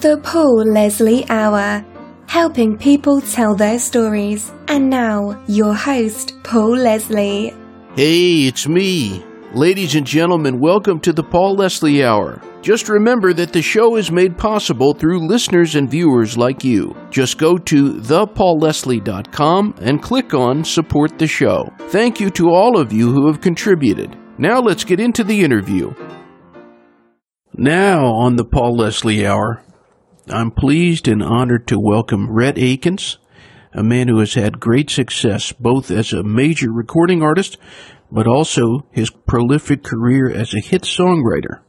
The Paul Leslie Hour, helping people tell their stories. And now, your host, Paul Leslie. Hey, it's me. Ladies and gentlemen, welcome to the Paul Leslie Hour. Just remember that the show is made possible through listeners and viewers like you. Just go to thepaulleslie.com and click on Support the Show. Thank you to all of you who have contributed. Now let's get into the interview. Now, on the Paul Leslie Hour, I'm pleased and honored to welcome Rhett Akins, a man who has had great success both as a major recording artist, but also his prolific career as a hit songwriter.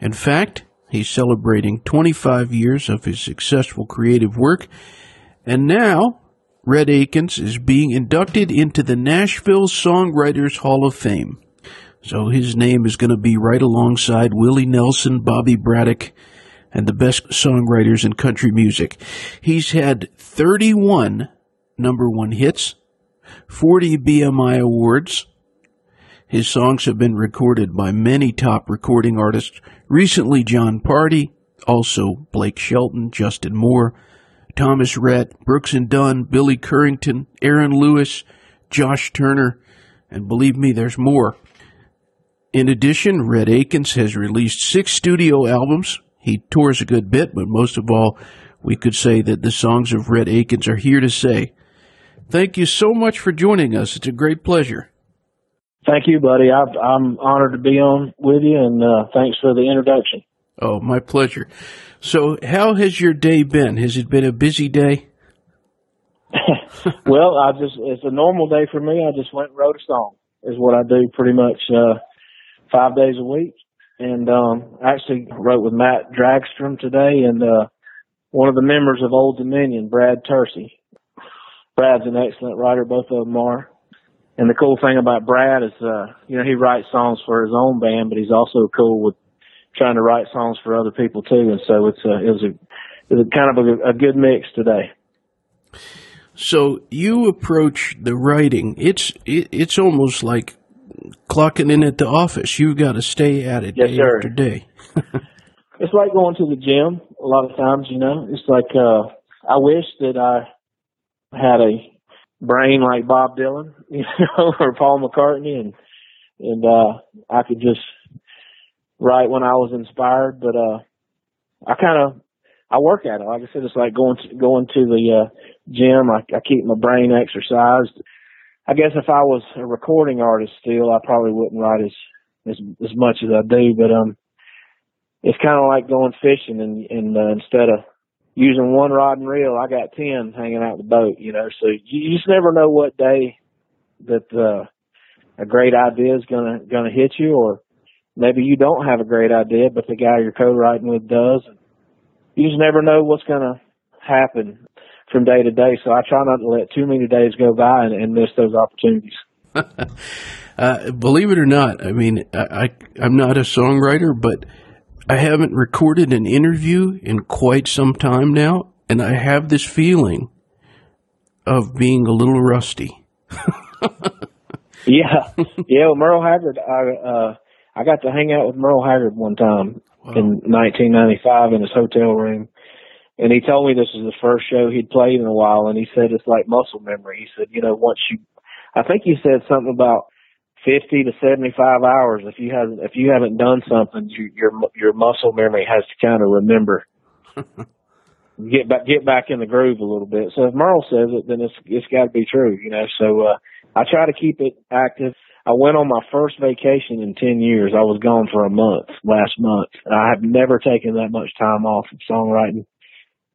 In fact, he's celebrating 25 years of his successful creative work, and now Rhett Akins is being inducted into the Nashville Songwriters Hall of Fame. So his name is going to be right alongside Willie Nelson, Bobby Braddock, and the best songwriters in country music. He's had 31 number one hits, 40 BMI awards. His songs have been recorded by many top recording artists. Recently, Jon Pardi, also Blake Shelton, Justin Moore, Thomas Rhett, Brooks and Dunn, Billy Currington, Aaron Lewis, Josh Turner, and believe me, there's more. In addition, Rhett Akins has released six studio albums, he tours a good bit, but most of all, we could say that the songs of Rhett Akins are here to say. Thank you so much for joining us. It's a great pleasure. Thank you, buddy. i am honored to be on with you, and uh, thanks for the introduction. Oh, my pleasure. So, how has your day been? Has it been a busy day? well, I just it's a normal day for me. I just went and wrote a song. Is what I do pretty much uh, five days a week and um, I actually wrote with Matt Dragstem today and uh, one of the members of Old Dominion, Brad Tursi. Brad's an excellent writer, both of them are. And the cool thing about Brad is, uh, you know, he writes songs for his own band, but he's also cool with trying to write songs for other people too. And so it's a, it was a, it was a kind of a, a good mix today. So you approach the writing. It's it, it's almost like clocking in at the office. You've got to stay at it yes, day sir. after day. it's like going to the gym a lot of times, you know. It's like uh I wish that I had a brain like Bob Dylan, you know, or Paul McCartney and and uh I could just write when I was inspired, but uh I kind of I work at it. Like I said, it's like going to going to the uh gym. I, I keep my brain exercised I guess if I was a recording artist still, I probably wouldn't write as as as much as I do. But um, it's kind of like going fishing, and and uh, instead of using one rod and reel, I got ten hanging out the boat. You know, so you, you just never know what day that uh, a great idea is gonna gonna hit you, or maybe you don't have a great idea, but the guy you're co-writing with does. You just never know what's gonna happen from day to day. So I try not to let too many days go by and, and miss those opportunities. uh, believe it or not, I mean, I, I am not a songwriter, but I haven't recorded an interview in quite some time now, and I have this feeling of being a little rusty. yeah, yeah. Well, Merle Haggard, I uh, I got to hang out with Merle Haggard one time wow. in 1995 in his hotel room and he told me this was the first show he'd played in a while, and he said it's like muscle memory. He said, you know, once you, I think he said something about fifty to seventy-five hours. If you haven't, if you haven't done something, you, your your muscle memory has to kind of remember, get back get back in the groove a little bit. So if Merle says it, then it's it's got to be true, you know. So uh, I try to keep it active. I went on my first vacation in 10 years. I was gone for a month last month. I have never taken that much time off of songwriting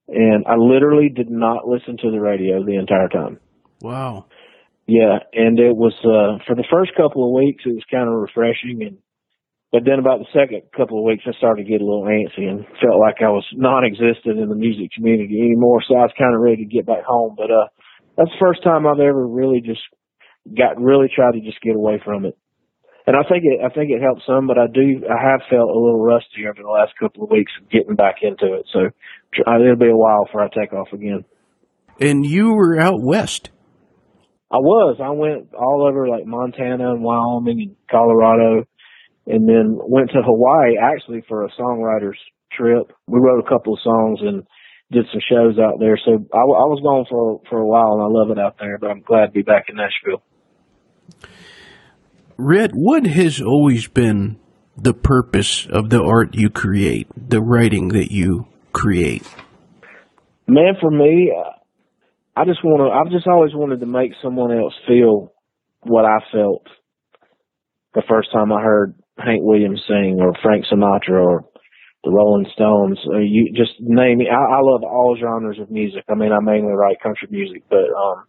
and I literally did not listen to the radio the entire time. Wow. Yeah, and it was uh for the first couple of weeks it was kind of refreshing and but then about the second couple of weeks I started to get a little antsy and felt like I was non existent in the music community anymore, so I was kinda ready to get back home. But uh that's the first time I've ever really just got really tried to just get away from it and I think it I think it helped some, but I do I have felt a little rusty over the last couple of weeks getting back into it. So uh, it'll be a while before I take off again. And you were out west. I was. I went all over like Montana and Wyoming and Colorado, and then went to Hawaii actually for a songwriters trip. We wrote a couple of songs and did some shows out there. So I, I was gone for for a while, and I love it out there. But I'm glad to be back in Nashville. Rhett, what has always been the purpose of the art you create, the writing that you create? Man, for me, I just want to. I've just always wanted to make someone else feel what I felt the first time I heard Hank Williams sing, or Frank Sinatra, or the Rolling Stones. Uh, you just name it. I, I love all genres of music. I mean, I mainly write country music, but um,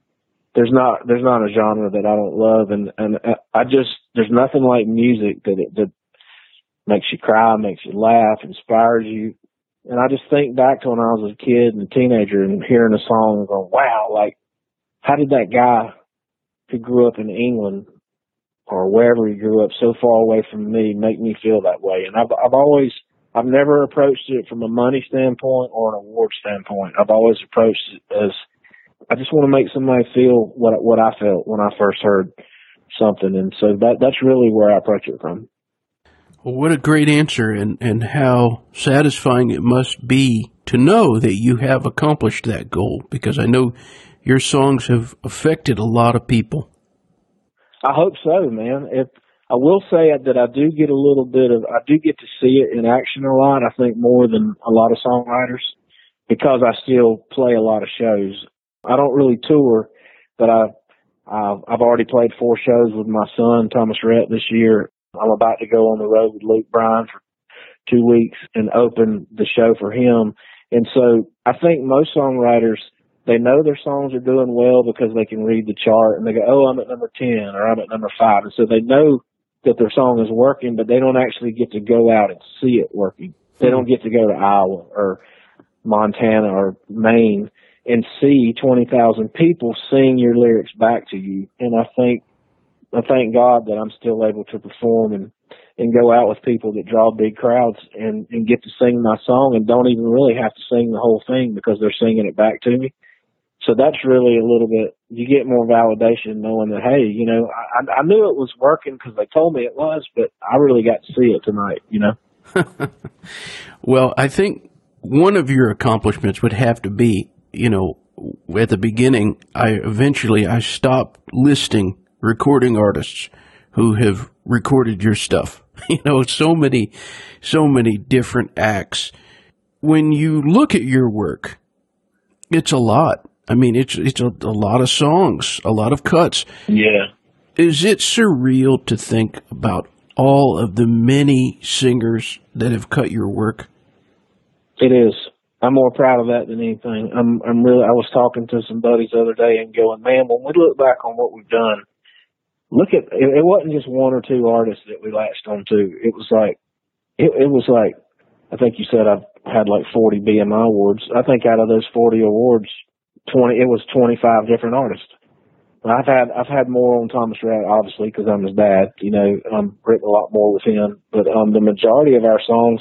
there's not there's not a genre that I don't love, and and uh, I just there's nothing like music that it, that makes you cry, makes you laugh, inspires you. And I just think back to when I was a kid and a teenager and hearing a song and going, wow, like, how did that guy who grew up in England or wherever he grew up so far away from me make me feel that way? And I've, I've always, I've never approached it from a money standpoint or an award standpoint. I've always approached it as I just want to make somebody feel what what I felt when I first heard something, and so that that's really where I approach it from. Well, what a great answer, and, and how satisfying it must be to know that you have accomplished that goal because I know your songs have affected a lot of people. I hope so, man. If I will say that I do get a little bit of, I do get to see it in action a lot. I think more than a lot of songwriters because I still play a lot of shows. I don't really tour, but I, I've, I've already played four shows with my son Thomas Rhett this year, I'm about to go on the road with Luke Bryan for two weeks and open the show for him. And so I think most songwriters, they know their songs are doing well because they can read the chart and they go, oh, I'm at number 10 or I'm at number 5. And so they know that their song is working, but they don't actually get to go out and see it working. They hmm. don't get to go to Iowa or Montana or Maine and see 20,000 people sing your lyrics back to you. And I think I thank God that I'm still able to perform and and go out with people that draw big crowds and and get to sing my song and don't even really have to sing the whole thing because they're singing it back to me. So that's really a little bit. You get more validation knowing that hey, you know, I, I knew it was working because they told me it was, but I really got to see it tonight. You know. well, I think one of your accomplishments would have to be, you know, at the beginning, I eventually I stopped listing recording artists who have recorded your stuff. You know, so many, so many different acts. When you look at your work, it's a lot. I mean, it's it's a, a lot of songs, a lot of cuts. Yeah. Is it surreal to think about all of the many singers that have cut your work? It is. I'm more proud of that than anything. I'm I'm really I was talking to some buddies the other day and going, Man, when we look back on what we've done, look at it, it wasn't just one or two artists that we latched onto. It was like it, it was like I think you said I've had like 40 BMI awards. I think out of those 40 awards, 20 it was 25 different artists. I've had I've had more on Thomas Rhett, obviously, because I'm his dad. You know, I'm written a lot more with him. But um, the majority of our songs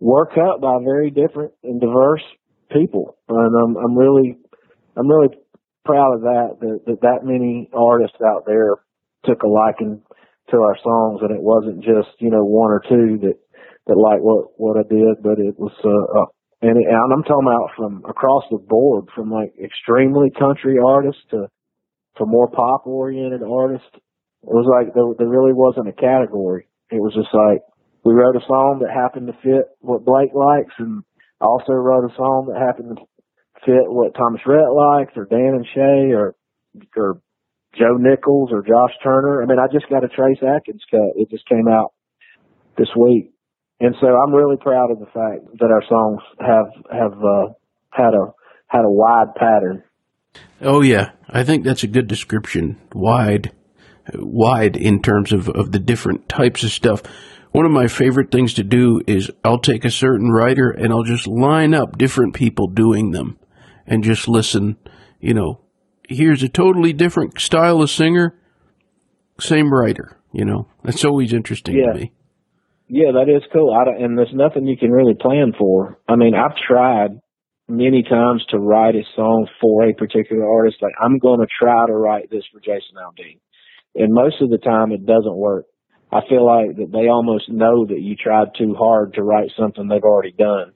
were cut by very different and diverse people, and um, I'm really I'm really proud of that, that, that that many artists out there took a liking to our songs and it wasn't just, you know, one or two that, that liked what, what I did, but it was, uh, uh and, it, and I'm talking about from across the board, from like extremely country artists to, to more pop oriented artists. It was like there, there really wasn't a category. It was just like we wrote a song that happened to fit what Blake likes and also wrote a song that happened to fit what Thomas Rhett likes or Dan and Shay or or Joe Nichols or Josh Turner. I mean, I just got a Trace Atkins cut. It just came out this week. And so I'm really proud of the fact that our songs have have uh, had a had a wide pattern. Oh yeah, I think that's a good description. Wide, wide in terms of of the different types of stuff. One of my favorite things to do is I'll take a certain writer and I'll just line up different people doing them and just listen. You know, here's a totally different style of singer, same writer. You know, that's always interesting yeah. to me. Yeah, that is cool. I and there's nothing you can really plan for. I mean, I've tried many times to write a song for a particular artist. Like, I'm going to try to write this for Jason Aldean. And most of the time it doesn't work. I feel like that they almost know that you tried too hard to write something they've already done.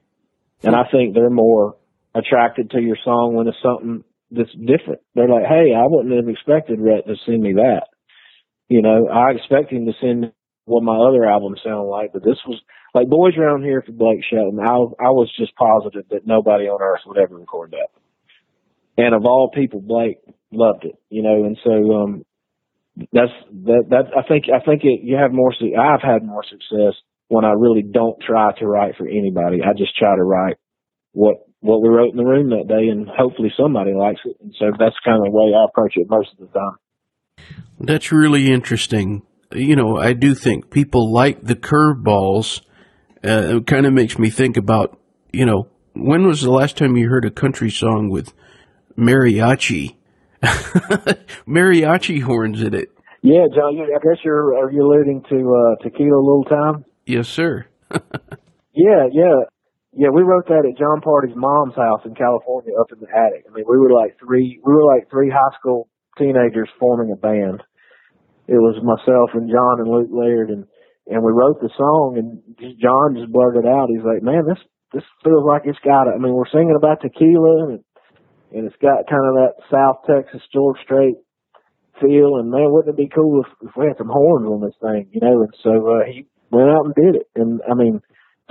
And I think they're more attracted to your song when it's something that's different. They're like, Hey, I wouldn't have expected Rhett to send me that. You know, I expect him to send what my other albums sound like, but this was like Boys Around Here for Blake Shelton. I, I was just positive that nobody on earth would ever record that. And of all people, Blake loved it, you know, and so, um, that's that that I think I think it you have more I've had more success when I really don't try to write for anybody. I just try to write what what we wrote in the room that day, and hopefully somebody likes it. And so that's kind of the way I approach it most of the time. That's really interesting. You know, I do think people like the curveballs. Uh, it kind of makes me think about, you know, when was the last time you heard a country song with mariachi mariachi horns in it. Yeah, Jon. I guess you're are you alluding to uh, Tequila Little Time? Yes, sir. yeah, yeah, yeah. We wrote that at Jon Pardi's mom's house in California, up in the attic. I mean, we were like three. We were like three high school teenagers forming a band. It was myself and Jon and Luke Laird, and and we wrote the song. And Jon just blurted out, he's like, "Man, this this feels like it's got it." I mean, we're singing about tequila and and it's got kind of that South Texas George Strait feel. And man, wouldn't it be cool if, if we had some horns on this thing, you know? And so uh, he went out and did it. And I mean,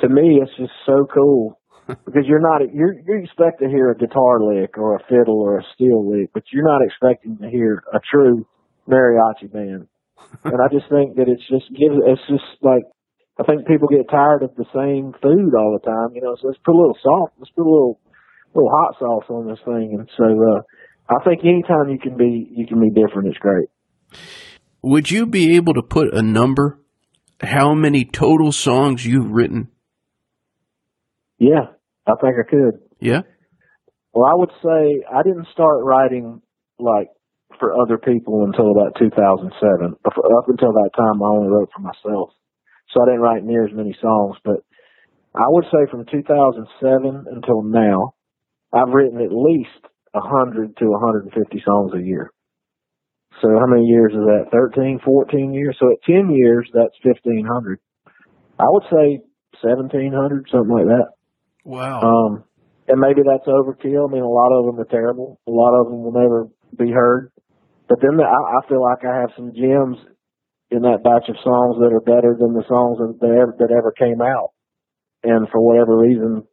to me, it's just so cool because you're not you're you expect to hear a guitar lick or a fiddle or a steel lick, but you're not expecting to hear a true mariachi band. and I just think that it's just gives it's just like I think people get tired of the same food all the time, you know. So let's put a little salt, let's put a little little hot sauce on this thing. And so, uh, I think anytime you can be, you can be different, it's great. Would you be able to put a number? How many total songs you've written? Yeah, I think I could. Yeah. Well, I would say I didn't start writing like for other people until about 2007. Up until that time, I only wrote for myself, so I didn't write near as many songs. But I would say from 2007 until now, I've written at least 100 to 150 songs a year. So how many years is that? 13, 14 years. So at 10 years, that's 1500. I would say 1700, something like that. Wow. Um, and maybe that's overkill. I mean, a lot of them are terrible. A lot of them will never be heard. But then the, I, I feel like I have some gems in that batch of songs that are better than the songs that ever, that ever came out. And for whatever reason,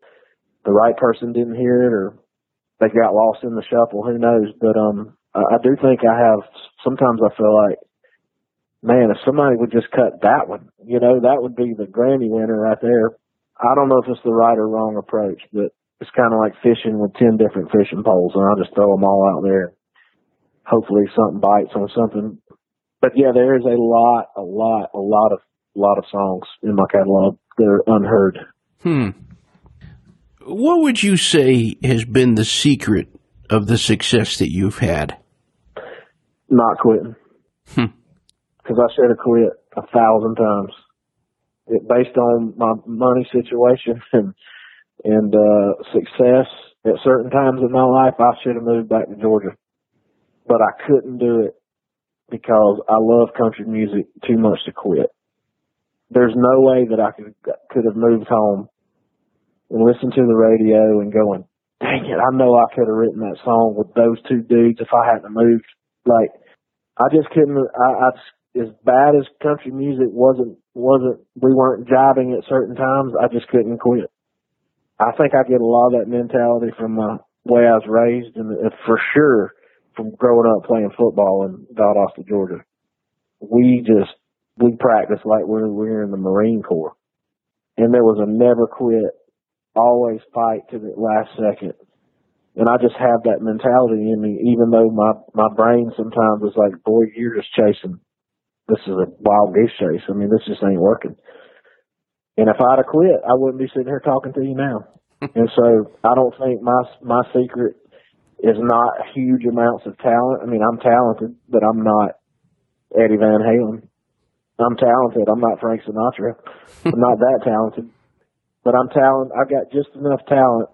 the right person didn't hear it or they got lost in the shuffle. Who knows? But um, I, I do think I have. Sometimes I feel like, man, if somebody would just cut that one, you know, that would be the Grammy winner right there. I don't know if it's the right or wrong approach, but it's kind of like fishing with ten different fishing poles, and I'll just throw them all out there. Hopefully, something bites on something. But yeah, there is a lot, a lot, a lot of, a lot of songs in my catalog that are unheard. Hmm. What would you say has been the secret of the success that you've had? Not quitting. Because hmm. I should have quit a thousand times. It, based on my money situation and and uh, success at certain times in my life, I should have moved back to Georgia, but I couldn't do it because I love country music too much to quit. There's no way that I could could have moved home and listening to the radio and going, dang it, I know I could have written that song with those two dudes if I hadn't moved. Like, I just couldn't, I, I as bad as country music wasn't, wasn't, we weren't jiving at certain times, I just couldn't quit. I think I get a lot of that mentality from uh, the way I was raised and uh, for sure from growing up playing football in Valdosta, Georgia. We just, we practiced like we we're, we we're in the Marine Corps. And there was a never quit always fight to the last second. And I just have that mentality in me, even though my, my brain sometimes is like, boy, you're just chasing. This is a wild goose chase. I mean, this just ain't working. And if I'd have quit, I wouldn't be sitting here talking to you now. and so I don't think my, my secret is not huge amounts of talent. I mean, I'm talented, but I'm not Eddie Van Halen. I'm talented. I'm not Frank Sinatra. I'm not that talented but I'm talent. I've got just enough talent,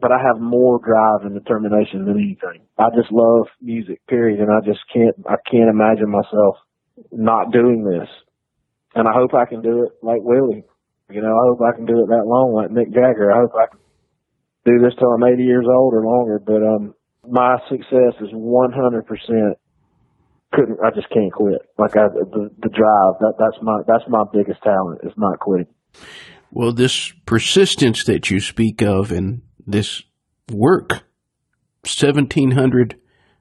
but I have more drive and determination than anything. I just love music, period, and I just can't. I can't imagine myself not doing this. and I hope I can do it like Willie. You know, I hope I can do it that long like Mick Jagger. I hope I can do this till I'm 80 years old or longer. But um, my success is 100 percent. Couldn't I just can't quit? Like I, the the drive that that's my that's my biggest talent is not quitting. Well, this persistence that you speak of and this work, 1700,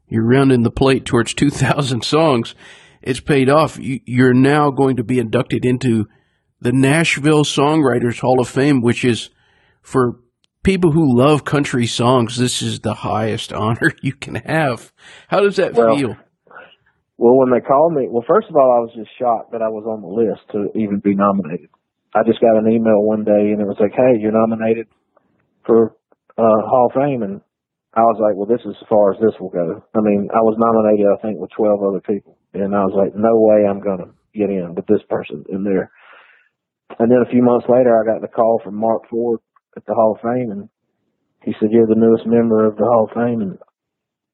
you're rounding the plate towards 2,000 songs. It's paid off. You're now going to be inducted into the Nashville Songwriters Hall of Fame, which is for people who love country songs, this is the highest honor you can have. How does that well, feel? Well, when they called me, well, first of all, I was just shocked that I was on the list to even be nominated. I just got an email one day and it was like, "Hey, you're nominated for uh, Hall of Fame," and I was like, "Well, this is as far as this will go." I mean, I was nominated, I think, with 12 other people, and I was like, "No way, I'm gonna get in with this person in there." And then a few months later, I got the call from Mark Ford at the Hall of Fame, and he said, "You're the newest member of the Hall of Fame." And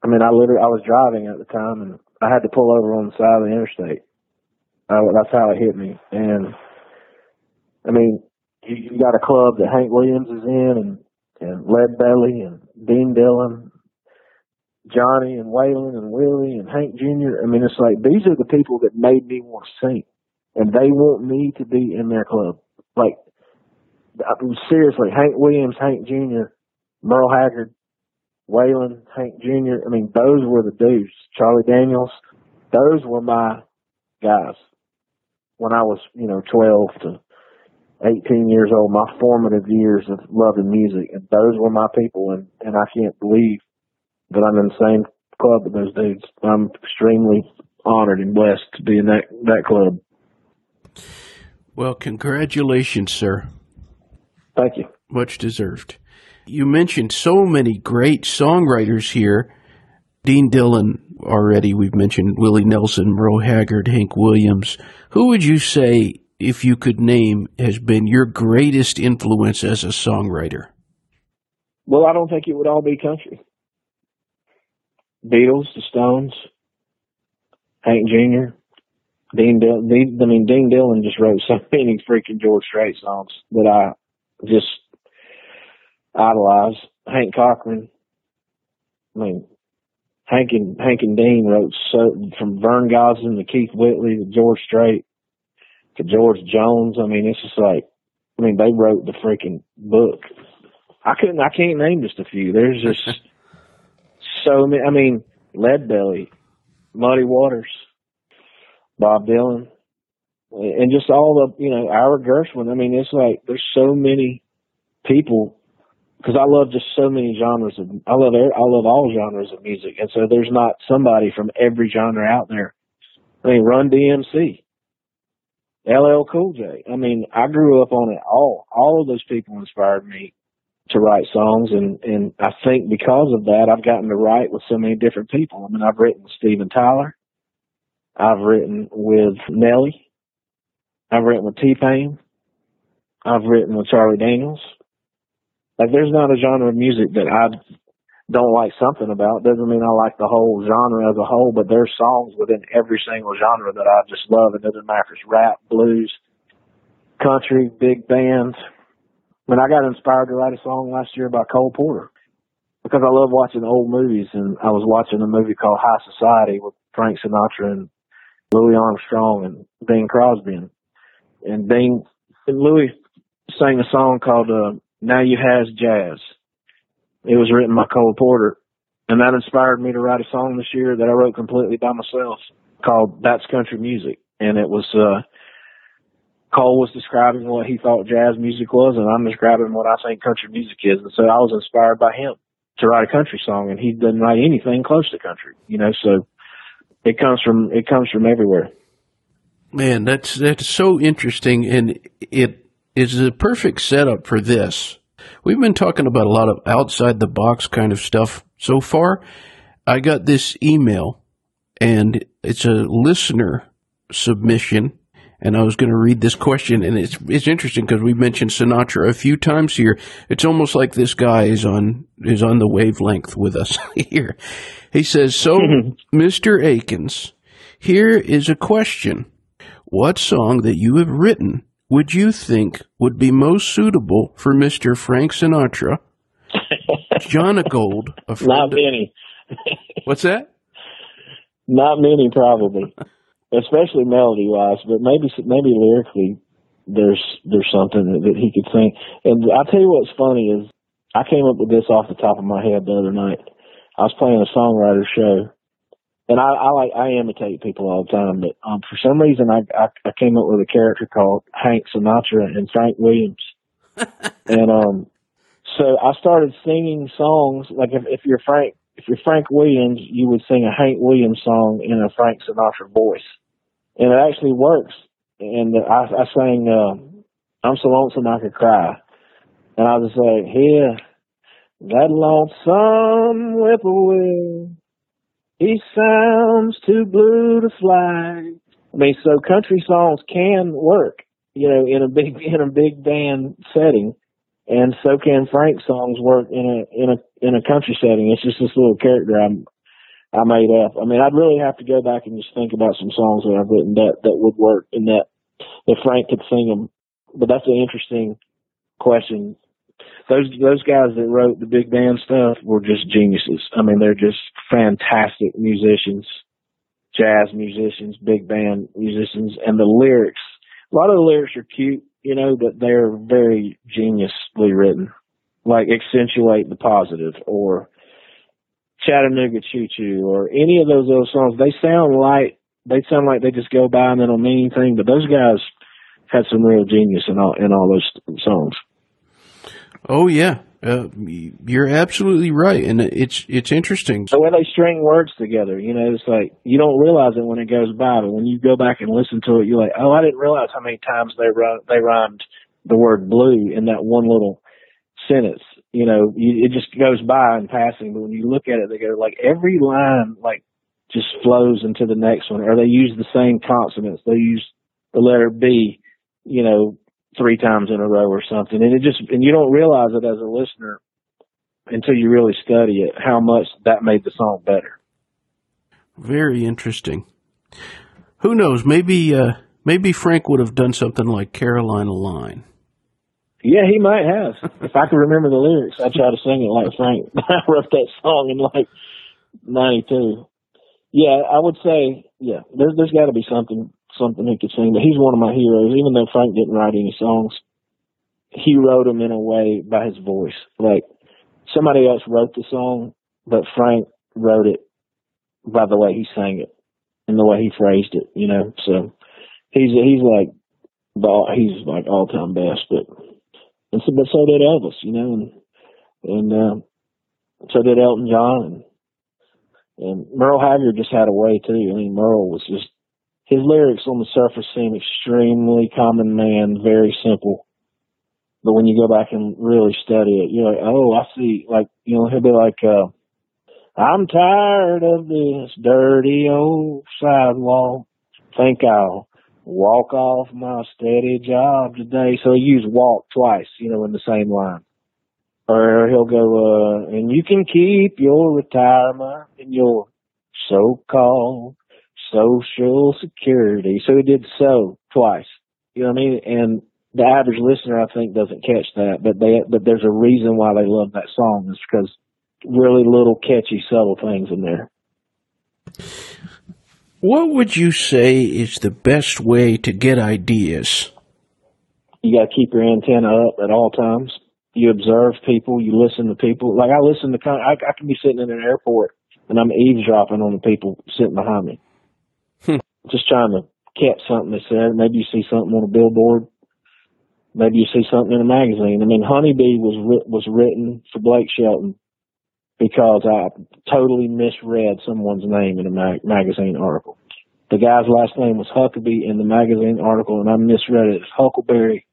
I mean, I literally, I was driving at the time, and I had to pull over on the side of the interstate. Uh, that's how it hit me, and I mean, you, you got a club that Hank Williams is in, and and Lead Belly, and Dean Dillon, Johnny, and Waylon, and Willie, and Hank Jr. I mean, it's like these are the people that made me want to sing, and they want me to be in their club. Like, I mean, seriously, Hank Williams, Hank Jr., Merle Haggard, Waylon, Hank Jr. I mean, those were the dudes. Charlie Daniels, those were my guys when I was, you know, 12 to 18 years old, my formative years of loving music, and those were my people, and and I can't believe that I'm in the same club with those dudes. I'm extremely honored and blessed to be in that that club. Well, congratulations, sir. Thank you. Much deserved. You mentioned so many great songwriters here. Dean Dillon already, we've mentioned Willie Nelson, Merle Haggard, Hank Williams. Who would you say if you could name, has been your greatest influence as a songwriter? Well, I don't think it would all be country. Beatles, the Stones, Hank Jr., Dean Dillon. I mean, Dean Dillon just wrote so many freaking George Strait songs that I just idolize. Hank Cochran. I mean, Hank and Hank and Dean wrote so from Vern Gosdin to Keith Whitley to George Strait to George Jones. I mean, it's just like, I mean, they wrote the freaking book. I couldn't, I can't name just a few. There's just so many. I mean, Lead Belly, Muddy Waters, Bob Dylan, and just all the, you know, our Gershwin. I mean, it's like there's so many people because I love just so many genres of. I love I love all genres of music, and so there's not somebody from every genre out there. I mean, Run DMC. LL Cool J. I mean, I grew up on it all. All of those people inspired me to write songs, and and I think because of that, I've gotten to write with so many different people. I mean, I've written with Steven Tyler, I've written with Nelly, I've written with T Pain, I've written with Charlie Daniels. Like, there's not a genre of music that I don't like something about. Doesn't mean I like the whole genre as a whole, but there's songs within every single genre that I just love. It doesn't matter if it's rap, blues, country, big bands. I mean, I got inspired to write a song last year by Cole Porter because I love watching old movies, and I was watching a movie called High Society with Frank Sinatra and Louis Armstrong and Bing Crosby, and, and Bing and Louis sang a song called uh, "Now You Has Jazz." It was written by Cole Porter, and that inspired me to write a song this year that I wrote completely by myself called "That's Country Music," and it was uh, Cole was describing what he thought jazz music was, and I'm describing what I think country music is, and so I was inspired by him to write a country song, and he doesn't write anything close to country, you know. So it comes from it comes from everywhere. Man, that's that's so interesting, and it is a perfect setup for this We've been talking about a lot of outside the box kind of stuff so far. I got this email and it's a listener submission and I was going to read this question, and it's it's interesting because we mentioned Sinatra a few times here. It's almost like this guy is on is on the wavelength with us here. He says, "So, Mister Akins, here is a question: what song that you have written would you think would be most suitable for Mr. Frank Sinatra? John Gold, a friend. Not many. What's that? Not many, probably, especially melody wise, but maybe maybe lyrically, there's there's something that, that he could sing. And I'll tell you what's funny is I came up with this off the top of my head the other night. I was playing a songwriter show, and I, I like I imitate people all the time, but um, for some reason I, I I came up with a character called Hank Sinatra and Frank Williams, and um, so I started singing songs like if if you're Frank if you're Frank Williams, you would sing a Hank Williams song in a Frank Sinatra voice, and it actually works. And I, I sang uh, "I'm So Lonesome I Could Cry," and I was like, "Here, that lonesome whippoorwill." He sounds too blue to fly. I mean, so country songs can work, you know, in a big in a big band setting, and so can Frank songs work in a in a in a country setting. It's just this little character I'm I made up. I mean, I'd really have to go back and just think about some songs that I've written that that would work in that if Frank could sing them. But that's an interesting question those those guys that wrote the big band stuff were just geniuses. I mean, they're just fantastic musicians, jazz musicians, big band musicians, and the lyrics. A lot of the lyrics are cute, you know, but they're very geniusly written. Like accentuate the positive or Chattanooga Choo Choo or any of those other songs. They sound like they sound like they just go by and they don't mean anything, but those guys had some real genius in all in all those songs. Oh yeah, uh, you're absolutely right, and it's it's interesting. The way they string words together, you know, it's like you don't realize it when it goes by, but when you go back and listen to it, you're like, oh, I didn't realize how many times they run, they rhymed the word blue in that one little sentence. You know, you, it just goes by in passing, but when you look at it, they go like every line like just flows into the next one, or they use the same consonants. They use the letter B, you know, three times in a row or something. And it just, and you don't realize it as a listener until you really study it, how much that made the song better. Very interesting. Who knows? Maybe, uh, maybe Frank would have done something like Carolina Line. Yeah, he might have. if I could remember the lyrics, I'd try to sing it like Frank. I wrote that song in like '92. Yeah, I would say, yeah, there's there's got to be something something he could sing. But he's one of my heroes. Even though Frank didn't write any songs, he wrote them in a way by his voice. Like somebody else wrote the song, but Frank wrote it by the way he sang it and the way he phrased it. You know, so he's he's like he's like all time best. But and so but so did Elvis. You know, and and uh, so did Elton John and. And Merle Haggard just had a way too. I mean, Merle was just his lyrics on the surface seem extremely common man, very simple. But when you go back and really study it, you're like, oh, I see. Like, you know, he'll be like, uh, I'm tired of this dirty old sidewalk. Think I'll walk off my steady job today. So he used walk twice, you know, in the same line. Or he'll go, uh, and you can keep your retirement and your so-called Social Security. So he did so twice. You know what I mean? And the average listener, I think, doesn't catch that, but they, but there's a reason why they love that song. It's because really little catchy, subtle things in there. What would you say is the best way to get ideas? You got to keep your antenna up at all times. You observe people. You listen to people. Like I listen to, I, I can be sitting in an airport and I'm eavesdropping on the people sitting behind me just trying to catch something they said. Maybe you see something on a billboard. Maybe you see something in a magazine. I mean, Honeybee was writ- was written for Blake Shelton because I totally misread someone's name in a mag- magazine article. The guy's last name was Huckabee in the magazine article, and I misread it as Huckleberry,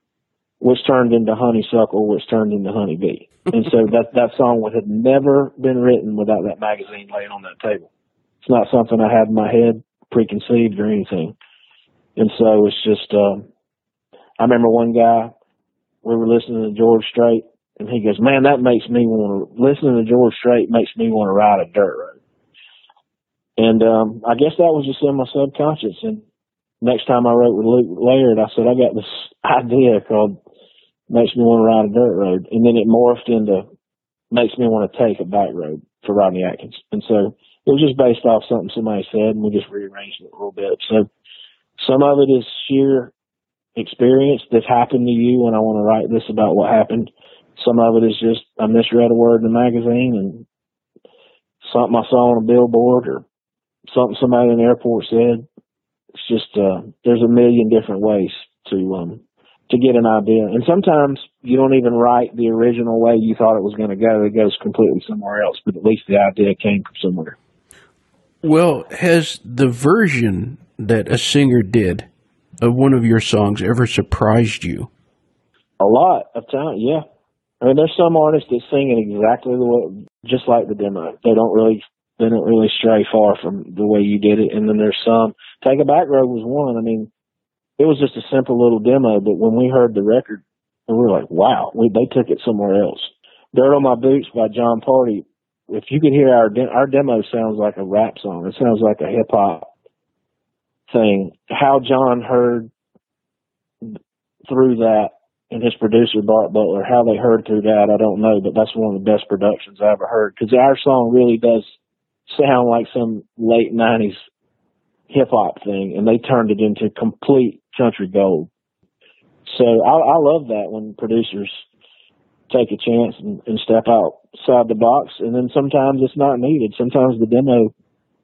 which turned into Honeysuckle, which turned into Honeybee. and so that that song would have never been written without that magazine laying on that table. It's not something I had in my head preconceived or anything. And so it's just, uh, I remember one guy, we were listening to George Strait and he goes, man, that makes me want to, listening to George Strait makes me want to ride a dirt road. And, um, I guess that was just in my subconscious. And next time I wrote with Luke Laird, I said I got this idea called "Makes Me Want to Ride a Dirt Road," and then it morphed into "Makes Me Want to Take a Back Road" for Rodney Atkins, and so it was just based off something somebody said, and we just rearranged it a little bit. So some of it is sheer experience that's happened to you, and I want to write this about what happened. Some of it is just I misread a word in a magazine and something I saw on a billboard or something somebody in the airport said. It's just uh, there's a million different ways to um, to get an idea, and sometimes you don't even write the original way you thought it was going to go. It goes completely somewhere else, but at least the idea came from somewhere. Well, has the version that a singer did of one of your songs ever surprised you? A lot of times, yeah. I mean, there's some artists that sing it exactly the way, just like the demo. They don't really, they don't really stray far from the way you did it. And then there's some. Take a Back Road was one. I mean, it was just a simple little demo, but when we heard the record, we were like, wow, we, they took it somewhere else. Dirt on My Boots by Jon Pardi. If you could hear our de- our demo, sounds like a rap song. It sounds like a hip hop thing. How Jon heard through that and his producer Bart Butler, how they heard through that, I don't know, but that's one of the best productions I ever heard because our song really does sound like some late '90s hip hop thing, and they turned it into complete country gold. So I, I love that when producers take a chance and, and step outside the box, and then sometimes it's not needed. Sometimes the demo,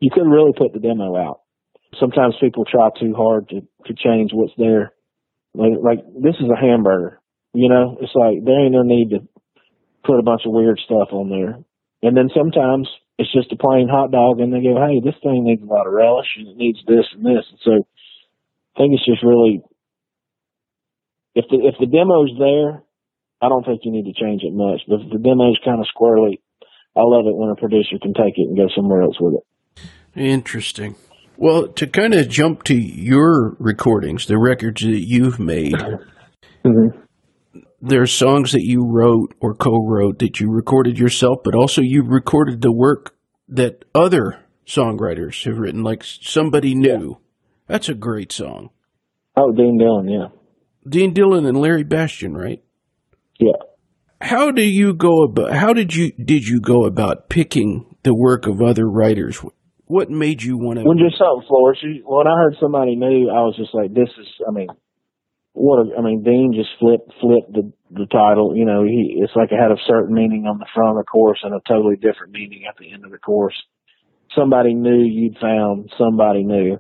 you could really put the demo out. Sometimes people try too hard to to change what's there like, like this is a hamburger. You know, it's like there ain't no need to put a bunch of weird stuff on there. And then sometimes it's just a plain hot dog, and they go, "Hey, this thing needs a lot of relish, and it needs this and this." And so, I think it's just really if the if the demo's there, I don't think you need to change it much. But the demo's kind of squirrely, I love it when a producer can take it and go somewhere else with it. Interesting. Well, to kind of jump to your recordings, the records that you've made, mm-hmm. there's songs that you wrote or co-wrote that you recorded yourself, but also you recorded the work that other songwriters have written, like Somebody New. Yeah. That's a great song. Oh, Dean Dillon, yeah. Dean Dillon and Larry Bastian, right? Yeah. How do you go about? How did you did you go about picking the work of other writers? What made you want to? When just something flourish. When I heard somebody new, I was just like, "This is." I mean, what? A, I mean, Dean just flipped flipped the the title. You know, he it's like it had a certain meaning on the front of the course and a totally different meaning at the end of the course. Somebody new you'd found somebody new.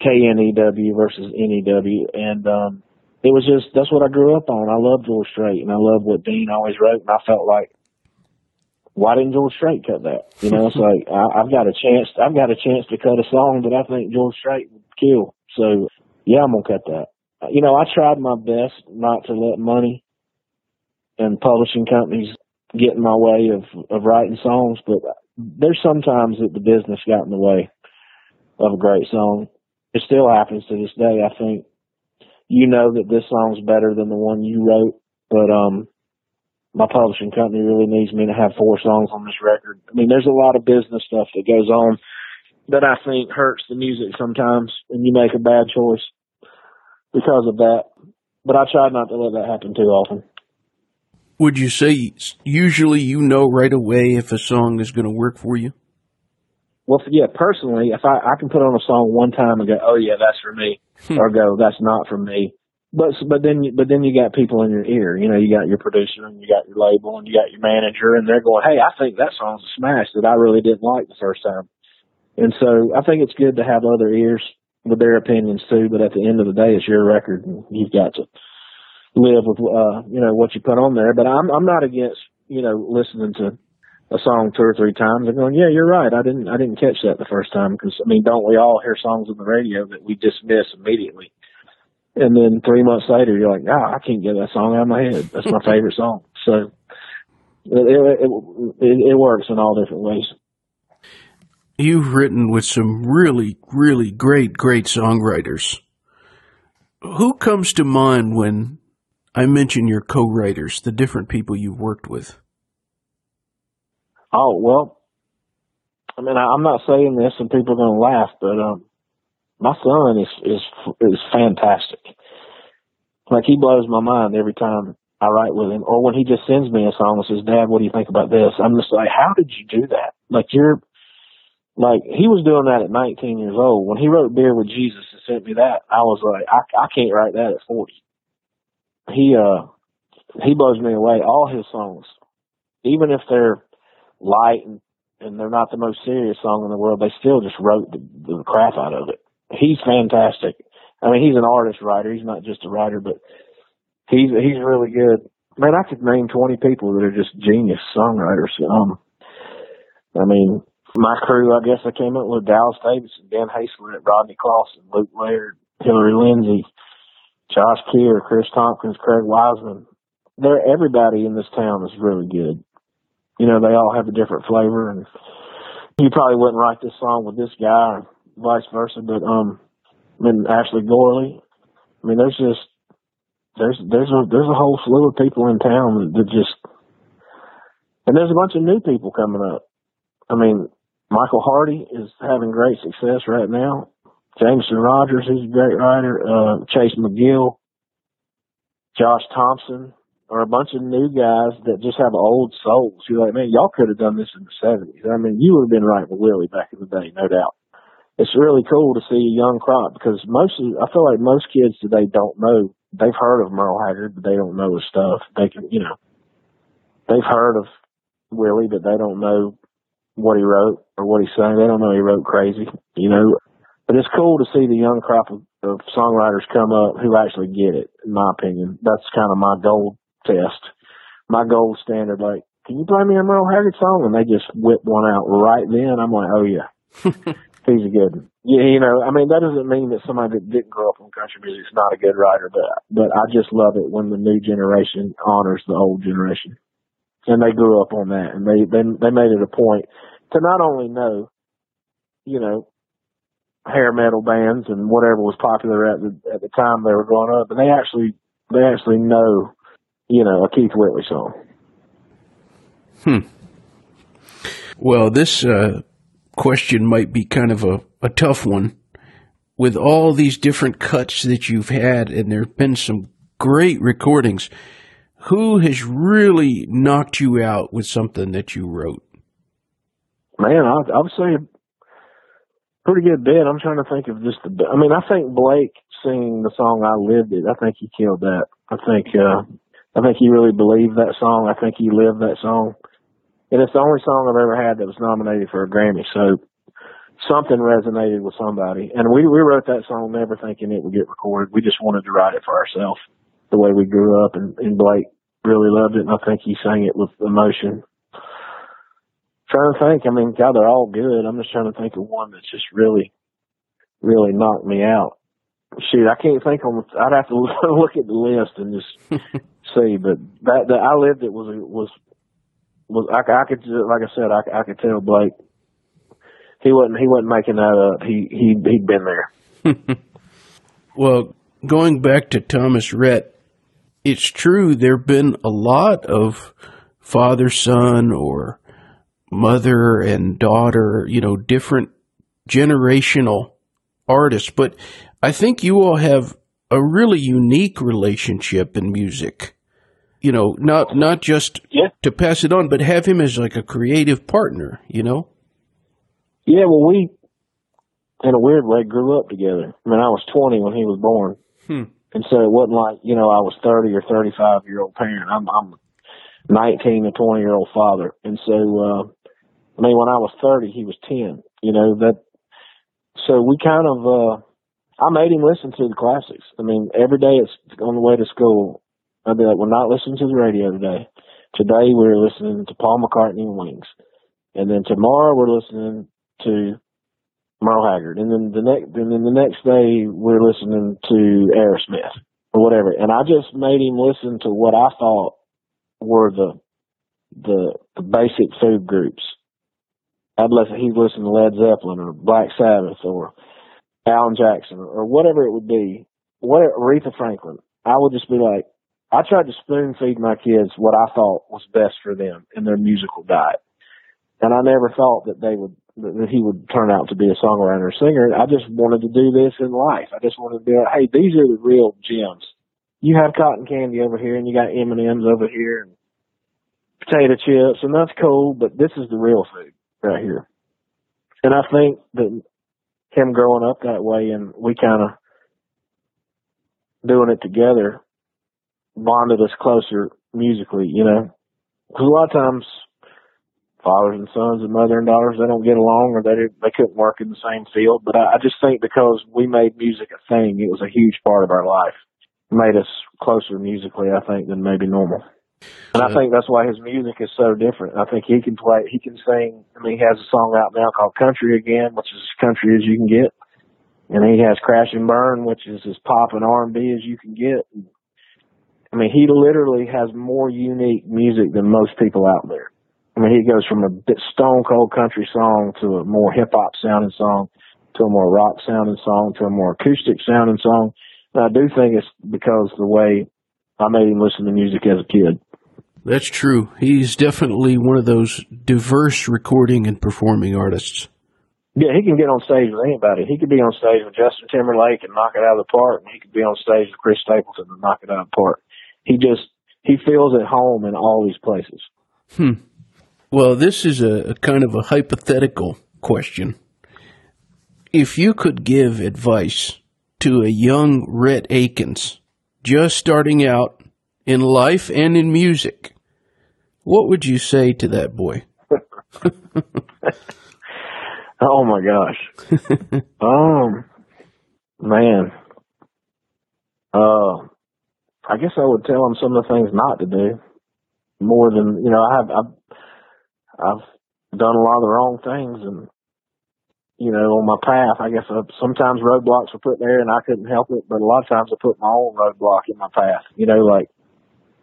K N E W versus N E W, and um, it was just that's what I grew up on. I love George Strait, and I love what Dean always wrote, and I felt like why didn't George Strait cut that? You know, it's like I, I've got a chance. I've got a chance to cut a song that I think George Strait would kill. So yeah, I'm gonna cut that. You know, I tried my best not to let money and publishing companies get in my way of of writing songs, but there's sometimes that the business got in the way of a great song. It still happens to this day. I think you know that this song's better than the one you wrote, but um my publishing company really needs me to have four songs on this record. I mean, there's a lot of business stuff that goes on that I think hurts the music sometimes when you make a bad choice because of that. But I try not to let that happen too often. Would you say usually you know right away if a song is going to work for you? Well, yeah, personally, if I, I can put on a song one time and go, oh yeah, that's for me. Or go, that's not for me but but then but then you got people in your ear. You know, you got your producer and you got your label and you got your manager, and they're going, "Hey, I think that song's a smash that I really didn't like the first time." And so I think it's good to have other ears with their opinions too. But at the end of the day, it's your record, and you've got to live with uh, you know what you put on there. But I'm I'm not against you know listening to a song two or three times and going, yeah, you're right. I didn't I didn't catch that the first time because I mean, don't we all hear songs on the radio that we dismiss immediately? and then three months later you're like, ah, I can't get that song out of my head. That's my favorite song. So it, it, it, it works in all different ways. You've written with some really, really great, great songwriters. Who comes to mind when I mention your co-writers, the different people you've worked with? Oh well, I mean, I, am not saying this, and people are going to laugh, but um, my son is is is fantastic. Like he blows my mind every time I write with him, or when he just sends me a song and says, "Dad, what do you think about this?" I'm just like, "How did you do that?" Like you're like he was doing that at 19 years old. When he wrote "Beer with Jesus" and sent me that, I was like, I, I can't write that at 40. He uh he blows me away. All his songs, even if they're light and and they're not the most serious song in the world, they still just wrote the, the crap out of it. He's fantastic. I mean, he's an artist writer. He's not just a writer, but he's he's really good. Man, I could name 20 people that are just genius songwriters. Um, I mean, my crew, I guess I came up with Dallas Davidson, Ben Hayslip, Rodney Clawson, Luke Laird, Hillary Lindsey, Josh Kear, Chris Tompkins, Craig Wiseman. They're everybody in this town is really good. You know, they all have a different flavor and you probably wouldn't write this song with this guy or vice versa, but um mean Ashley Gorley. I mean there's just there's there's a there's a whole slew of people in town that, that just and there's a bunch of new people coming up. I mean, Michael Hardy is having great success right now. Jameson Rogers, he's a great writer. Uh, Chase McGill, Josh Thompson, are a bunch of new guys that just have old souls. You're like, man, y'all could have done this in the '70s. I mean, you would have been right with Willie back in the day, no doubt. It's really cool to see a young crop because most of, I feel like most kids today don't know. They've heard of Merle Haggard, but they don't know his stuff. They can, you know, they've heard of Willie, but they don't know what he wrote or what he sang. They don't know he wrote crazy, you know. But it's cool to see the young crop of, of songwriters come up who actually get it. In my opinion, that's kind of my goal test, my gold standard. Like, can you play me a Merle Haggard song? And they just whip one out right then. I'm like, oh yeah, he's a good. One. Yeah, you know, I mean, that doesn't mean that somebody that didn't grow up on country music is not a good writer, but but I just love it when the new generation honors the old generation and they grew up on that, and they they they made it a point to not only know, you know, hair metal bands and whatever was popular at the at the time they were growing up, but they actually they actually know, you know, a Keith Whitley song. Hmm. Well, this uh, question might be kind of a, a tough one. With all these different cuts that you've had, and there have been some great recordings, who has really knocked you out with something that you wrote? Man, I, I would say a pretty good bit. I'm trying to think of just the. I mean, I think Blake singing the song "I Lived It." I think he killed that. I think. uh I think he really believed that song. I think he lived that song, and it's the only song I've ever had that was nominated for a Grammy. So something resonated with somebody, and we we wrote that song never thinking it would get recorded. We just wanted to write it for ourselves, the way we grew up, and, and Blake really loved it, and I think he sang it with emotion. Trying to think, I mean, God, they're all good. I'm just trying to think of one that's just really, really knocked me out. Shoot, I can't think on. I'd have to look at the list and just see. But that, that I lived it was was was I, I could like I said I, I could tell Blake he wasn't he wasn't making that up. He he he'd been there. well, going back to Thomas Rhett, it's true there have been a lot of father son or mother and daughter, you know, different generational artists, but I think you all have a really unique relationship in music. You know, not not just yeah. to pass it on, but have him as like a creative partner, you know? Yeah, well we in a weird way grew up together. I mean I was twenty when he was born. Hmm. And so it wasn't like, you know, I was 30 or 35 year old parent. I'm, I'm 19 or 20 year old father. And so, uh, I mean, when I was 30, he was 10, you know, that, so we kind of, uh, I made him listen to the classics. I mean, every day it's on the way to school. I'd be like, we're not listening to the radio today. Today we're listening to Paul McCartney and Wings. And then tomorrow we're listening to Merle Haggard, and then the next, and then the next day we're listening to Aerosmith or whatever, and I just made him listen to what I thought were the the, the basic food groups. I'd listen, he'd listen to Led Zeppelin or Black Sabbath or Alan Jackson or whatever it would be, what Aretha Franklin. I would just be like, I tried to spoon feed my kids what I thought was best for them in their musical diet, and I never thought that they would that, he would turn out to be a songwriter or singer. I just wanted to do this in life. I just wanted to be like, hey, these are the real gems. You have cotton candy over here, and you got M and M's over here, and potato chips, and that's cool. But this is the real food right here. And I think that him growing up that way, and we kind of doing it together, bonded us closer musically. You know, because a lot of times fathers and sons and mother and daughters they don't get along or they they couldn't work in the same field. But I, I just think because we made music a thing, it was a huge part of our life. It made us closer musically, I think, than maybe normal. And I think that's why his music is so different. I think he can play, he can sing. I mean, he has a song out now called "Country Again," which is as country as you can get, and he has "Crash and Burn," which is as pop and R and B as you can get. I mean, he literally has more unique music than most people out there. I mean, he goes from a bit stone cold country song to a more hip hop sounding song to a more rock sounding song to a more acoustic sounding song. And I do think it's because the way I made him listen to music as a kid. That's true. He's definitely one of those diverse recording and performing artists. Yeah, he can get on stage with anybody. He could be on stage with Justin Timberlake and knock it out of the park, and he could be on stage with Chris Stapleton and knock it out of the park. He just he feels at home in all these places. Hmm. Well, this is a, a kind of a hypothetical question. If you could give advice to a young Rhett Akins just starting out in life and in music, what would you say to that boy? oh my gosh. um, man. Uh, I guess I would tell them some of the things not to do more than, you know, I have, I've, I've done a lot of the wrong things and, you know, on my path, I guess uh, sometimes roadblocks were put there and I couldn't help it, but a lot of times I put my own roadblock in my path, you know, like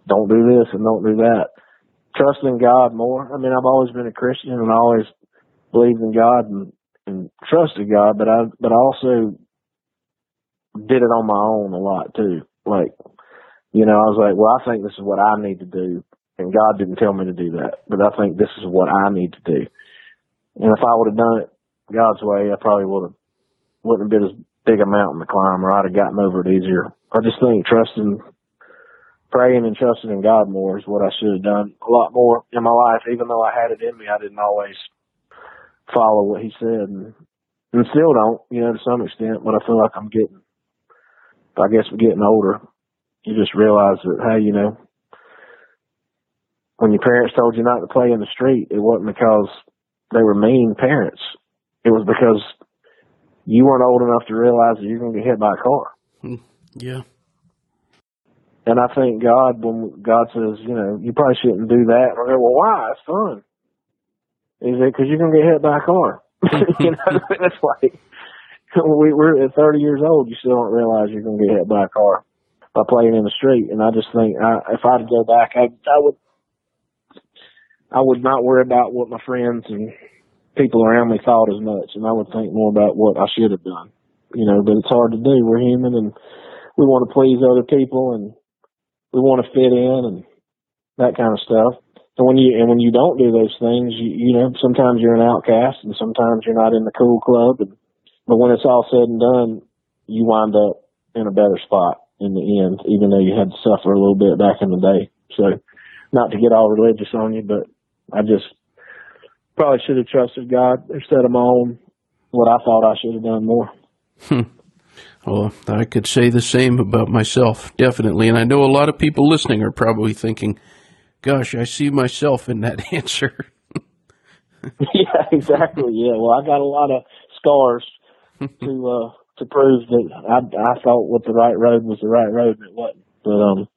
don't do this and don't do that. Trust in God more. I mean, I've always been a Christian and I always believed in God and, and trusted God, but I, but I also did it on my own a lot too. Like, you know, I was like, well, I think this is what I need to do and God didn't tell me to do that, but I think this is what I need to do. And if I would have done it God's way, I probably would have wouldn't have been as big a mountain to climb, or I'd have gotten over it easier. I just think trusting, praying, and trusting in God more is what I should have done a lot more in my life. Even though I had it in me, I didn't always follow what He said, and, and still don't, you know, to some extent. But I feel like I'm getting, I guess, I'm getting older. You just realize that, hey, you know, when your parents told you not to play in the street, it wasn't because they were mean parents. It was because you weren't old enough to realize that you're going to get hit by a car. Hmm. Yeah. And I think God, when God says, you know, you probably shouldn't do that, I go, well, why? It's fun. He said, because you're going to get hit by a car. you know, it's like, we, we're at 30 years old, you still don't realize you're going to get hit by a car by playing in the street. And I just think I, if I'd go back, I, I would I would not worry about what my friends and people around me thought as much, and I would think more about what I should have done. You know, but it's hard to do. We're human, and we want to please other people, and we want to fit in, and that kind of stuff. And when you and when you don't do those things, you you know sometimes you're an outcast, and sometimes you're not in the cool club. And, but when it's all said and done, you wind up in a better spot in the end, even though you had to suffer a little bit back in the day. So, not to get all religious on you, but I just probably should have trusted God instead of my own what I thought I should have done more. Hmm. Well, I could say the same about myself, definitely. And I know a lot of people listening are probably thinking, gosh, I see myself in that answer. yeah, exactly. Yeah. Well, I got a lot of scars to uh to prove that I I thought what the right road was the right road and it wasn't. But um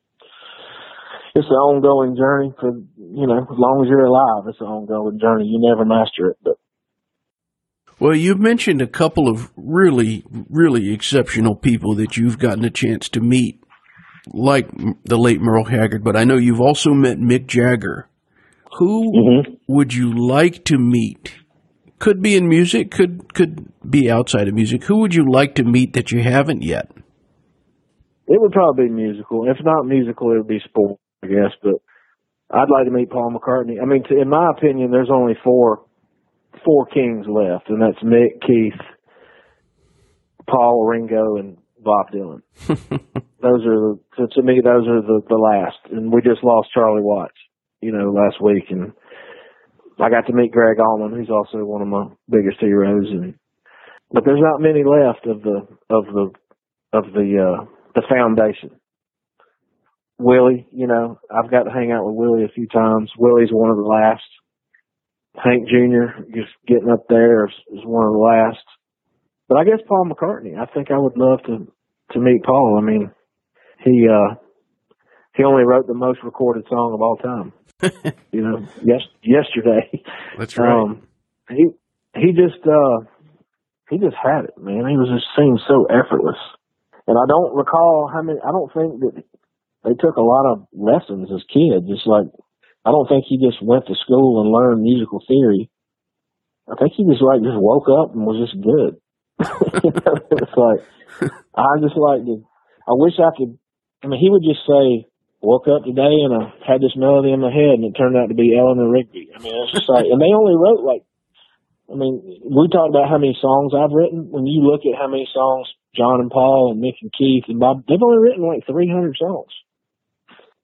it's an ongoing journey for you know as long as you're alive it's an ongoing journey you never master it but well you've mentioned a couple of really really exceptional people that you've gotten a chance to meet like the late merle haggard but i know you've also met mick jagger who mm-hmm. would you like to meet could be in music could could be outside of music who would you like to meet that you haven't yet it would probably be musical if not musical it would be sport I guess. But I'd like to meet Paul McCartney. I mean, to, in my opinion, there's only four four kings left, and that's Mick, Keith, Paul, Ringo, and Bob Dylan. those are to, to me, those are the, the last. And we just lost Charlie Watts, you know, last week. And I got to meet Gregg Allman, who's also one of my biggest heroes. And, but there's not many left of the, of the, of the, uh, the foundation. Willie, you know, I've got to hang out with Willie a few times. Willie's one of the last. Hank Jr. just getting up there is, is one of the last. But I guess Paul McCartney. I think I would love to to meet Paul. I mean, he uh he only wrote the most recorded song of all time. you know, yes yesterday. That's right. Um, he he just uh he just had it, man. He was just seemed so effortless. And I don't recall how many I don't think that they took a lot of lessons as kids. It's like I don't think he just went to school and learned musical theory. I think he just like just woke up and was just good. you know, it's like I just like to. I wish I could. I mean, he would just say, "Woke up today and I had this melody in my head, and it turned out to be Eleanor Rigby." I mean, it's just like, and they only wrote like. I mean, we talked about how many songs I've written. When you look at how many songs John and Paul and Mick and Keith and Bob, they've only written like 300 songs.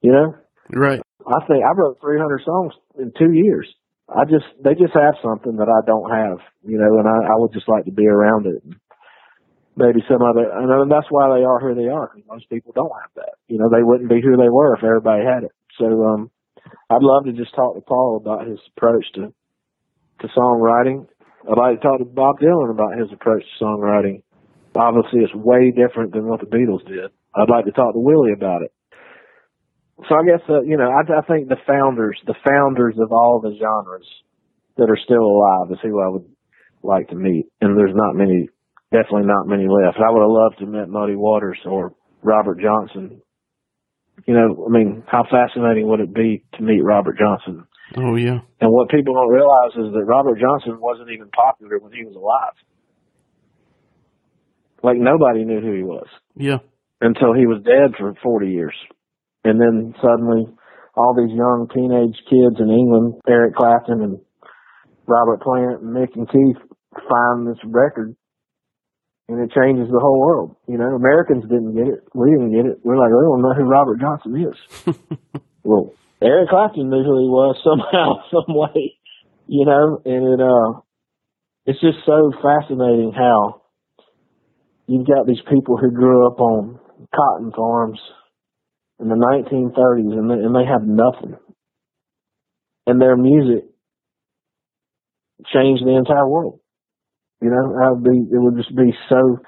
You know? Right. I think I wrote 300 songs in two years. I just they just have something that I don't have, you know, and I, I would just like to be around it. Maybe some other, and that's why they are who they are. Most people don't have that. You know, they wouldn't be who they were if everybody had it. So, um, I'd love to just talk to Paul about his approach to to songwriting. I'd like to talk to Bob Dylan about his approach to songwriting. Obviously, it's way different than what the Beatles did. I'd like to talk to Willie about it so I guess uh, you know I, I think the founders, the founders of all the genres that are still alive, is who I would like to meet. And there's not many, definitely not many left. I would have loved to meet Muddy Waters or Robert Johnson. You know, I mean, how fascinating would it be to meet Robert Johnson? Oh yeah. And what people don't realize is that Robert Johnson wasn't even popular when he was alive. Like nobody knew who he was. Yeah. Until he was dead for 40 years. And then suddenly all these young teenage kids in England, Eric Clapton and Robert Plant and Mick and Keith find this record and it changes the whole world. You know, Americans didn't get it. We didn't get it. We're like, we don't know who Robert Johnson is. well, Eric Clapton knew who he was somehow, some way, you know, and it, uh, it's just so fascinating how you've got these people who grew up on cotton farms in the 1930s, and they, and they have nothing. And their music changed the entire world. You know, I would be, it would just be so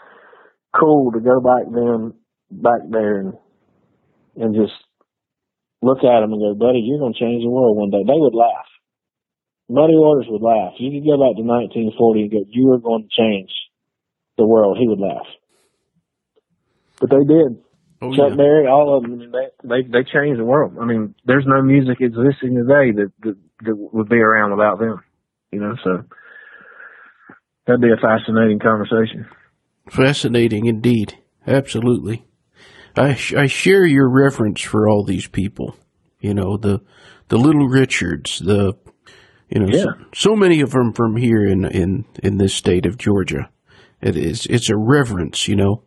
cool to go back then, back there and, and just look at them and go, buddy, you're going to change the world one day. They would laugh. Muddy Waters would laugh. You could go back to 1940 and go, you are going to change the world. He would laugh. But they did. Oh, Chuck yeah. Berry, all of them, they, they they changed the world. I mean, there's no music existing today that, that that would be around without them. You know, so that'd be a fascinating conversation. Fascinating indeed, absolutely. I I share your reverence for all these people. You know the the Little Richards, the you know yeah. so, so many of them from here in in in this state of Georgia. It is it's a reverence, you know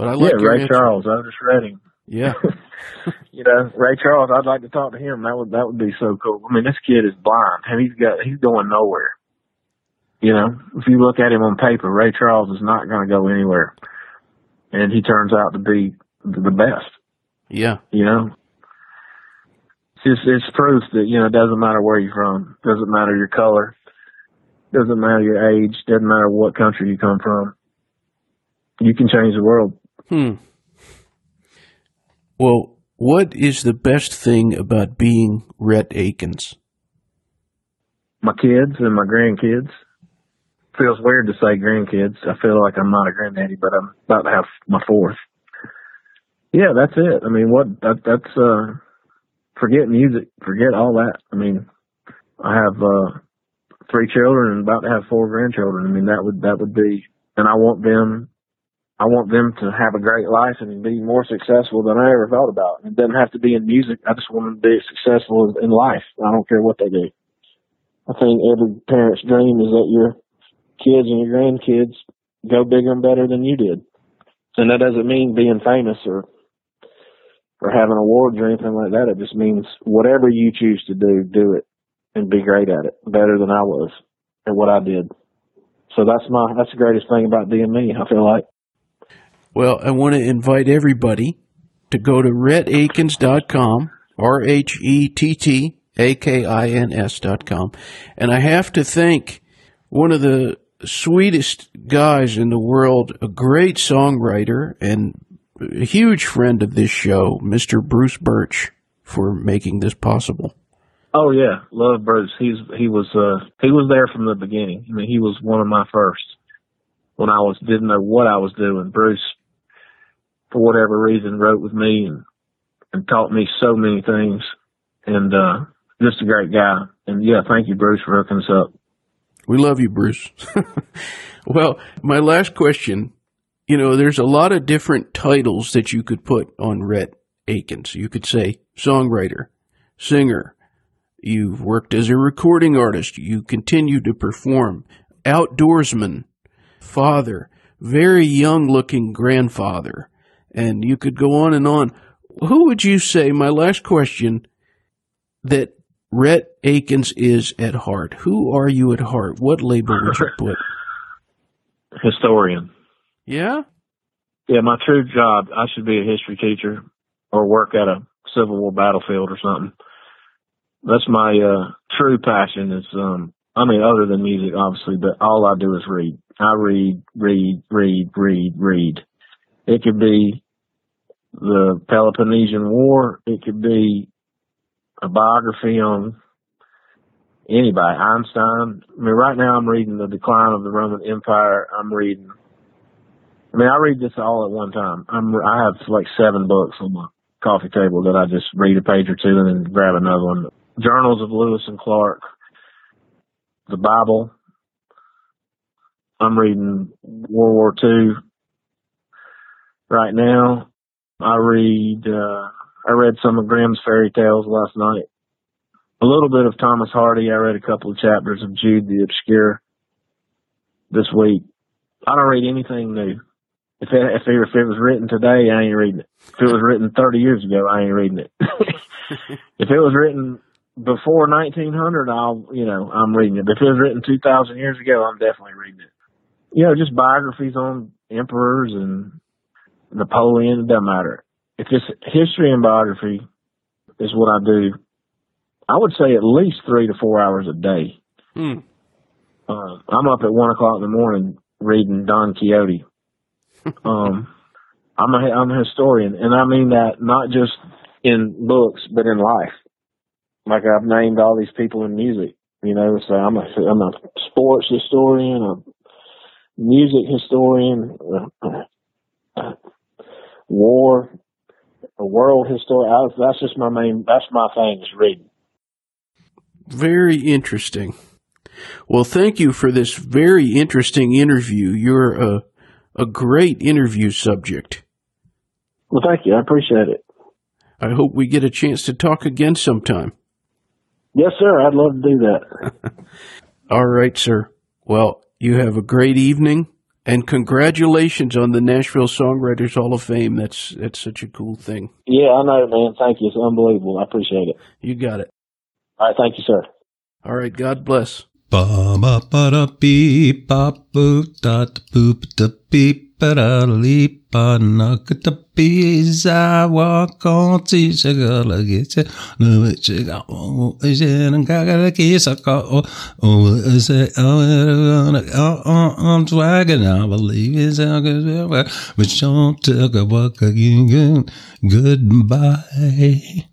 but I like yeah, Ray answer. Charles, Otis Redding. Yeah. you know, Ray Charles, I'd like to talk to him. That would that would be so cool. I mean, this kid is blind and he's got he's going nowhere. You know, if you look at him on paper, Ray Charles is not going to go anywhere, and he turns out to be the best. Yeah. You know, it's just it's proof that you know it doesn't matter where you're from, doesn't matter your color, doesn't matter your age, doesn't matter what country you come from. You can change the world Hmm. Well, what is the best thing about being Rhett Akins? My kids and my grandkids. Feels weird to say grandkids. I feel like I'm not a granddaddy, but I'm about to have my fourth. Yeah, that's it. I mean, what that that's uh forget music, forget all that. I mean, I have uh three children and about to have four grandchildren. I mean, that would that would be, and I want them I want them to have a great life and be more successful than I ever thought about. It doesn't have to be in music. I just want them to be successful in life. I don't care what they do. I think every parent's dream is that your kids and your grandkids go bigger and better than you did. And that doesn't mean being famous or or having awards or anything like that. It just means whatever you choose to do, do it and be great at it, better than I was at what I did. So that's my that's the greatest thing about being me. I feel like. Well, I want to invite everybody to go to rhettakins.com, R H E T T A K I N S.com. And I have to thank one of the sweetest guys in the world, a great songwriter and a huge friend of this show, Mr. Bruce Burch, for making this possible. Oh yeah, love Bruce. He's he was uh he was there from the beginning. I mean, he was one of my first when I was didn't know what I was doing. Bruce, for whatever reason, wrote with me and and taught me so many things. And uh just a great guy. And yeah, thank you, Bruce, for hooking us up. We love you, Bruce. well, my last question you know, there's a lot of different titles that you could put on Rhett Akins. You could say songwriter, singer. You've worked as a recording artist. You continue to perform. Outdoorsman, father, very young looking grandfather. And you could go on and on. Who would you say, my last question, that Rhett Akins is at heart? Who are you at heart? What label would you put? Historian. Yeah? Yeah, my true job, I should be a history teacher or work at a Civil War battlefield or something. That's my uh true passion is um I mean other than music obviously, but all I do is read. I read, read, read, read, read. It could be the Peloponnesian War, it could be a biography on anybody, Einstein. I mean right now I'm reading The Decline of the Roman Empire. I'm reading I mean, I read this all at one time. I'm I have like seven books on my coffee table that I just read a page or two and then grab another one. Journals of Lewis and Clark, the Bible. I'm reading World War II right now. I read uh I read some of Grimm's fairy tales last night. A little bit of Thomas Hardy. I read a couple of chapters of Jude the Obscure this week. I don't read anything new. If it, if it, if it was written today, I ain't reading it. If it was written 30 years ago, I ain't reading it. if it was written before 1900, I'll, you know, I'm reading it. But if it was written 2,000 years ago, I'm definitely reading it. You know, just biographies on emperors and Napoleon, it doesn't matter. If it's history and biography is what I do, I would say at least three to four hours a day. Hmm. Uh, I'm up at one o'clock in the morning reading Don Quixote um, I'm a I'm a historian, and I mean that not just in books, but in life. Like I've named all these people in music, you know. So I'm a I'm a sports historian, a music historian, uh, uh, war, a world historian. That's just my main. That's my thing is reading. Very interesting. Well, thank you for this very interesting interview. You're a a great interview subject. Well, thank you. I appreciate it. I hope we get a chance to talk again sometime. Yes, sir. I'd love to do that. All right, sir. Well, you have a great evening and congratulations on the Nashville Songwriters Hall of Fame. That's that's such a cool thing. Yeah, I know, man. Thank you. It's unbelievable. I appreciate it. You got it. All right, thank you, sir. All right, God bless. Ba ba ba da beep ba boop da da boop da beep ba da leap da bees I walk on to shagala get it no it chiga oh is it and gaga kiss a ko oh is it oh oh oh I'm swagging I believe it's a good but don't talk about again goodbye